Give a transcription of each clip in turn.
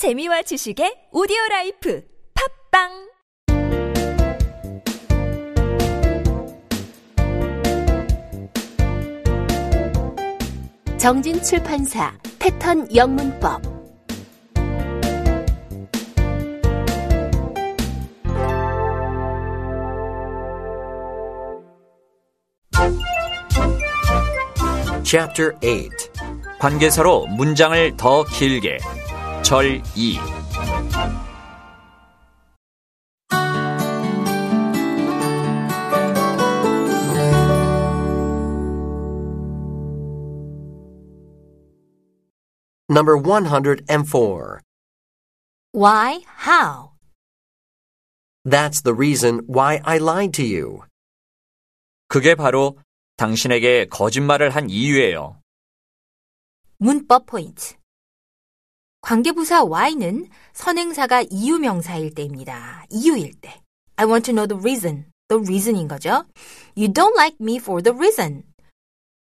재미와 지식의 오디오 라이프 팝빵! 정진 출판사 패턴 영문법. Chapter 8 관계사로 문장을 더 길게 절 2. Number 104. Why? How? That's the reason why I lied to you. 그게 바로 당신에게 거짓말을 한 이유예요. 문법 포인트. 관계부사 why는 선행사가 이유 명사일 때입니다. 이유일 때. I want to know the reason. The reason인 거죠. You don't like me for the reason.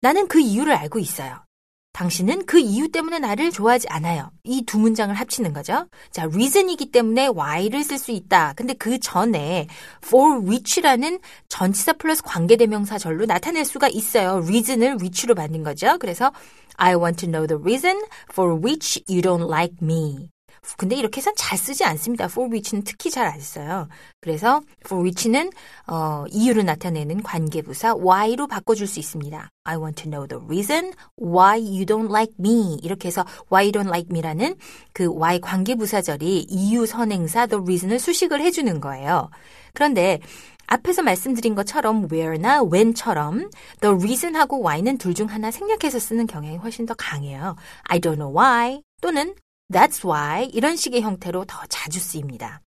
나는 그 이유를 알고 있어요. 당신은 그 이유 때문에 나를 좋아하지 않아요. 이 두 문장을 합치는 거죠. 자, reason이기 때문에 why를 쓸 수 있다. 근데 그 전에 for which라는 전치사 플러스 관계대명사절로 나타낼 수가 있어요. reason을 which로 만든 거죠. 그래서 I want to know the reason for which you don't like me. 근데 이렇게 해서 잘 쓰지 않습니다. for which는 특히 잘 안 써요. 그래서 for which는 어, 이유를 나타내는 관계부사 why로 바꿔줄 수 있습니다. I want to know the reason why you don't like me. 이렇게 해서 why you don't like me라는 그 why 관계부사절이 이유 선행사 the reason을 수식을 해주는 거예요. 그런데 앞에서 말씀드린 것처럼 where나 when처럼 the reason하고 why는 둘 중 하나 생략해서 쓰는 경향이 훨씬 더 강해요. I don't know why 또는 That's why 이런 식의 형태로 더 자주 쓰입니다.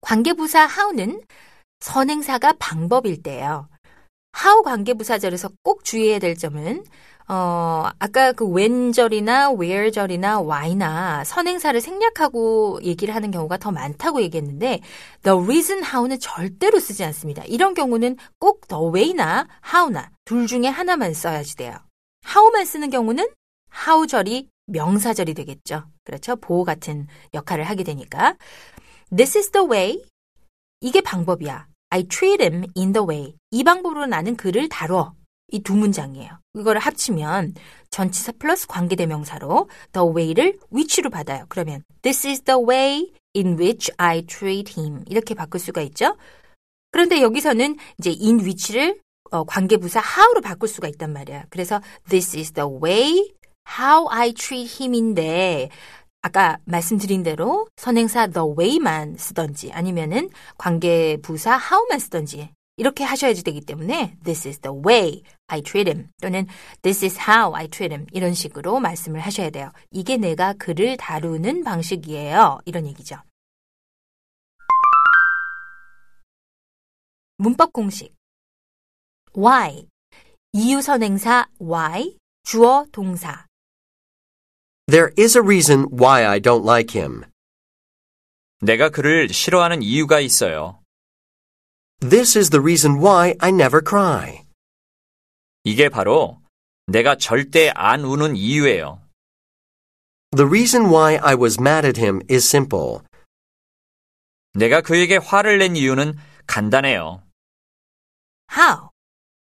관계부사 how는 선행사가 방법일 때예요. how 관계부사절에서 꼭 주의해야 될 점은 어, 아까 그 when절이나 where절이나 why나 선행사를 생략하고 얘기를 하는 경우가 더 많다고 얘기했는데 the reason how는 절대로 쓰지 않습니다. 이런 경우는 꼭 the way나 how나 둘 중에 하나만 써야지 돼요. how만 쓰는 경우는 how절이 명사절이 되겠죠. 그렇죠? 보호 같은 역할을 하게 되니까. This is the way. 이게 방법이야. I treat him in the way. 이 방법으로 나는 그를 다뤄. 이 두 문장이에요. 이거를 합치면 전치사 플러스 관계대명사로 the way를 which로 받아요. 그러면 this is the way in which I treat him. 이렇게 바꿀 수가 있죠. 그런데 여기서는 이제 in which를 어, 관계부사 how로 바꿀 수가 있단 말이야. 그래서 this is the way how I treat him인데 아까 말씀드린 대로 선행사 the way만 쓰던지 아니면은 관계 부사 how만 쓰던지 이렇게 하셔야지 되기 때문에 this is the way I treat him 또는 this is how I treat him 이런 식으로 말씀을 하셔야 돼요. 이게 내가 그를 다루는 방식이에요. 이런 얘기죠. 문법 공식 why 이유 선행사 why 주어 동사 There is a reason why I don't like him. 내가 그를 싫어하는 이유가 있어요. This is the reason why I never cry. 이게 바로 내가 절대 안 우는 이유예요. The reason why I was mad at him is simple. 내가 그에게 화를 낸 이유는 간단해요. how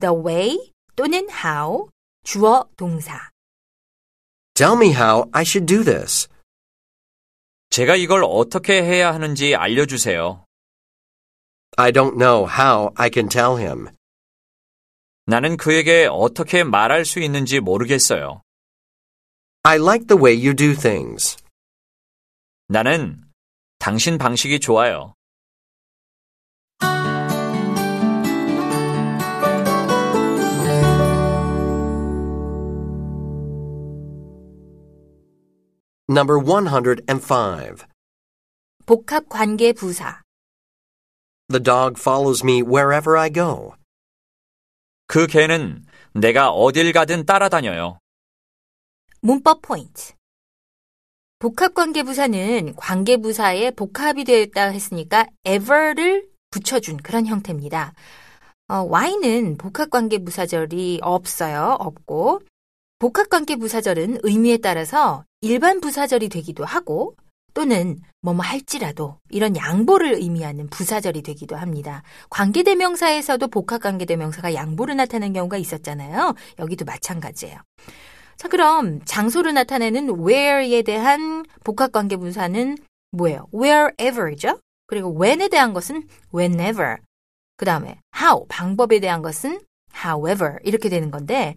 the way 또는 how 주어 동사 Tell me how I should do this. 제가 이걸 어떻게 해야 하는지 알려주세요. I don't know how I can tell him. 나는 그에게 어떻게 말할 수 있는지 모르겠어요. I like the way you do things. 나는 당신 방식이 좋아요. Number 105. 복합 관계 부사 The dog follows me wherever I go. 그 개는 내가 어딜 가든 따라다녀요. 문법 포인트 복합 관계 부사는 관계 부사에 복합이 되어 있다 했으니까 ever를 붙여준 그런 형태입니다. 어, Y는 복합 관계 부사절이 없어요. 없고 복합관계 부사절은 의미에 따라서 일반 부사절이 되기도 하고 또는 뭐뭐 할지라도 이런 양보를 의미하는 부사절이 되기도 합니다. 관계대명사에서도 복합관계대명사가 양보를 나타내는 경우가 있었잖아요. 여기도 마찬가지예요. 자, 그럼 장소를 나타내는 where에 대한 복합관계 분사는 뭐예요? wherever죠? 그리고 when에 대한 것은 whenever. 그 다음에 how, 방법에 대한 것은 however 이렇게 되는 건데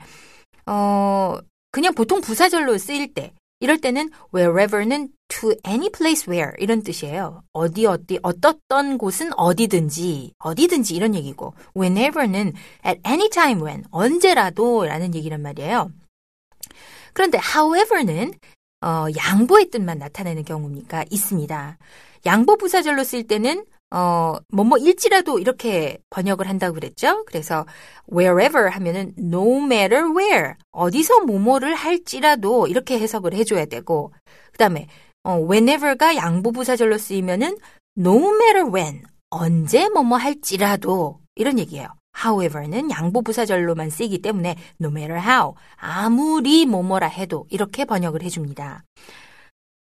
어, 그냥 보통 부사절로 쓰일 때 이럴 때는 wherever는 to any place where 이런 뜻이에요. 어디 어디 어떻던 곳은 어디든지 어디든지 이런 얘기고 whenever는 at any time when 언제라도라는 얘기란 말이에요. 그런데 however는 어, 양보의 뜻만 나타내는 경우가 있습니다. 양보 부사절로 쓸 때는 어, 뭐뭐 일지라도 이렇게 번역을 한다고 그랬죠? 그래서 wherever 하면은 no matter where 어디서 뭐뭐를 할지라도 이렇게 해석을 해줘야 되고 그 다음에 어, whenever가 양보 부사절로 쓰이면은 no matter when 언제 뭐뭐 할지라도 이런 얘기예요. however는 양보 부사절로만 쓰이기 때문에 no matter how 아무리 뭐뭐라 해도 이렇게 번역을 해줍니다.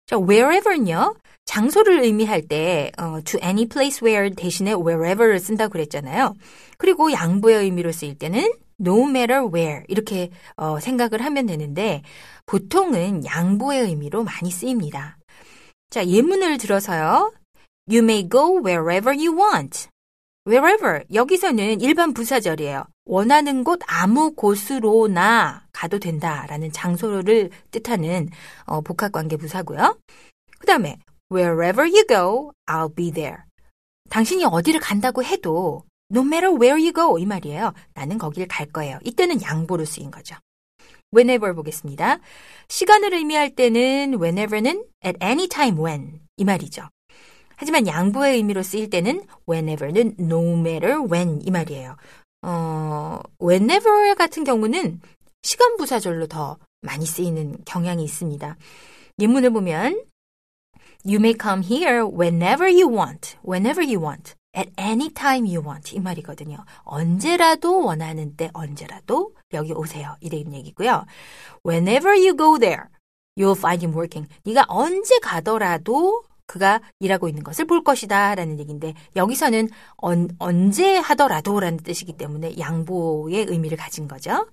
자, wherever는요. 장소를 의미할 때 어, to any place where 대신에 wherever를 쓴다고 그랬잖아요. 그리고 양보의 의미로 쓰일 때는 no matter where 이렇게 어, 생각을 하면 되는데 보통은 양보의 의미로 많이 쓰입니다. 자, 예문을 들어서요. You may go wherever you want. wherever 여기서는 일반 부사절이에요. 원하는 곳 아무 곳으로나 가도 된다라는 장소를 뜻하는 어, 복합관계 부사고요. 그 다음에 wherever you go, I'll be there. 당신이 어디를 간다고 해도 no matter where you go 이 말이에요. 나는 거길 갈 거예요. 이때는 양보로 쓰인 거죠. whenever 보겠습니다. 시간을 의미할 때는 whenever는 at any time when 이 말이죠. 하지만 양보의 의미로 쓰일 때는 whenever는 no matter when 이 말이에요. 어, whenever 같은 경우는 시간 부사절로 더 많이 쓰이는 경향이 있습니다. 예문을 보면 You may come here whenever you want. Whenever you want. At any time you want. 이 말이거든요. 언제라도 원하는 때 언제라도 여기 오세요. 이런 얘기고요. Whenever you go there, you'll find him working. 네가 언제 가더라도 그가 일하고 있는 것을 볼 것이다 라는 얘기인데 여기서는 언, 언제 하더라도 라는 뜻이기 때문에 양보의 의미를 가진 거죠.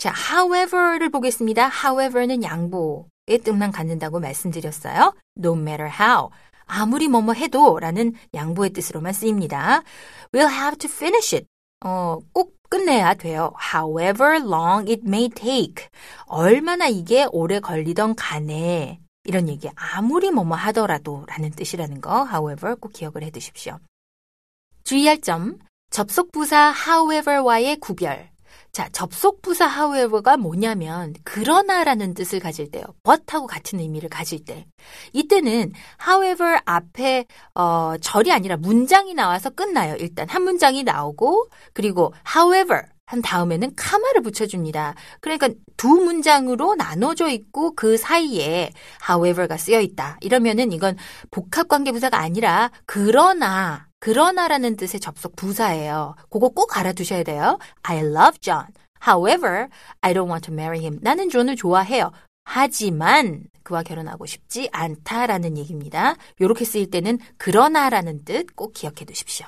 자, however를 보겠습니다. however는 양보의 뜻만 갖는다고 말씀드렸어요. no matter how. 아무리 뭐뭐 해도 라는 양보의 뜻으로만 쓰입니다. We'll have to finish it. 어, 꼭 끝내야 돼요. However long it may take. 얼마나 이게 오래 걸리던 간에 이런 얘기 아무리 뭐뭐 하더라도 라는 뜻이라는 거 however 꼭 기억을 해 두십시오. 주의할 점 접속부사 however와의 구별 자, 접속부사 however가 뭐냐면 그러나라는 뜻을 가질 때요. but하고 같은 의미를 가질 때. 이때는 however 앞에 어, 절이 아니라 문장이 나와서 끝나요. 일단 한 문장이 나오고 그리고 however 한 다음에는 카마를 붙여줍니다. 그러니까 두 문장으로 나눠져 있고 그 사이에 however가 쓰여 있다. 이러면은 이건 복합관계부사가 아니라 그러나 그러나라는 뜻의 접속 부사예요. 그거 꼭 알아두셔야 돼요. I love John. However, I don't want to marry him. 나는 존을 좋아해요. 하지만 그와 결혼하고 싶지 않다라는 얘기입니다. 이렇게 쓰일 때는 그러나라는 뜻 꼭 기억해 두십시오.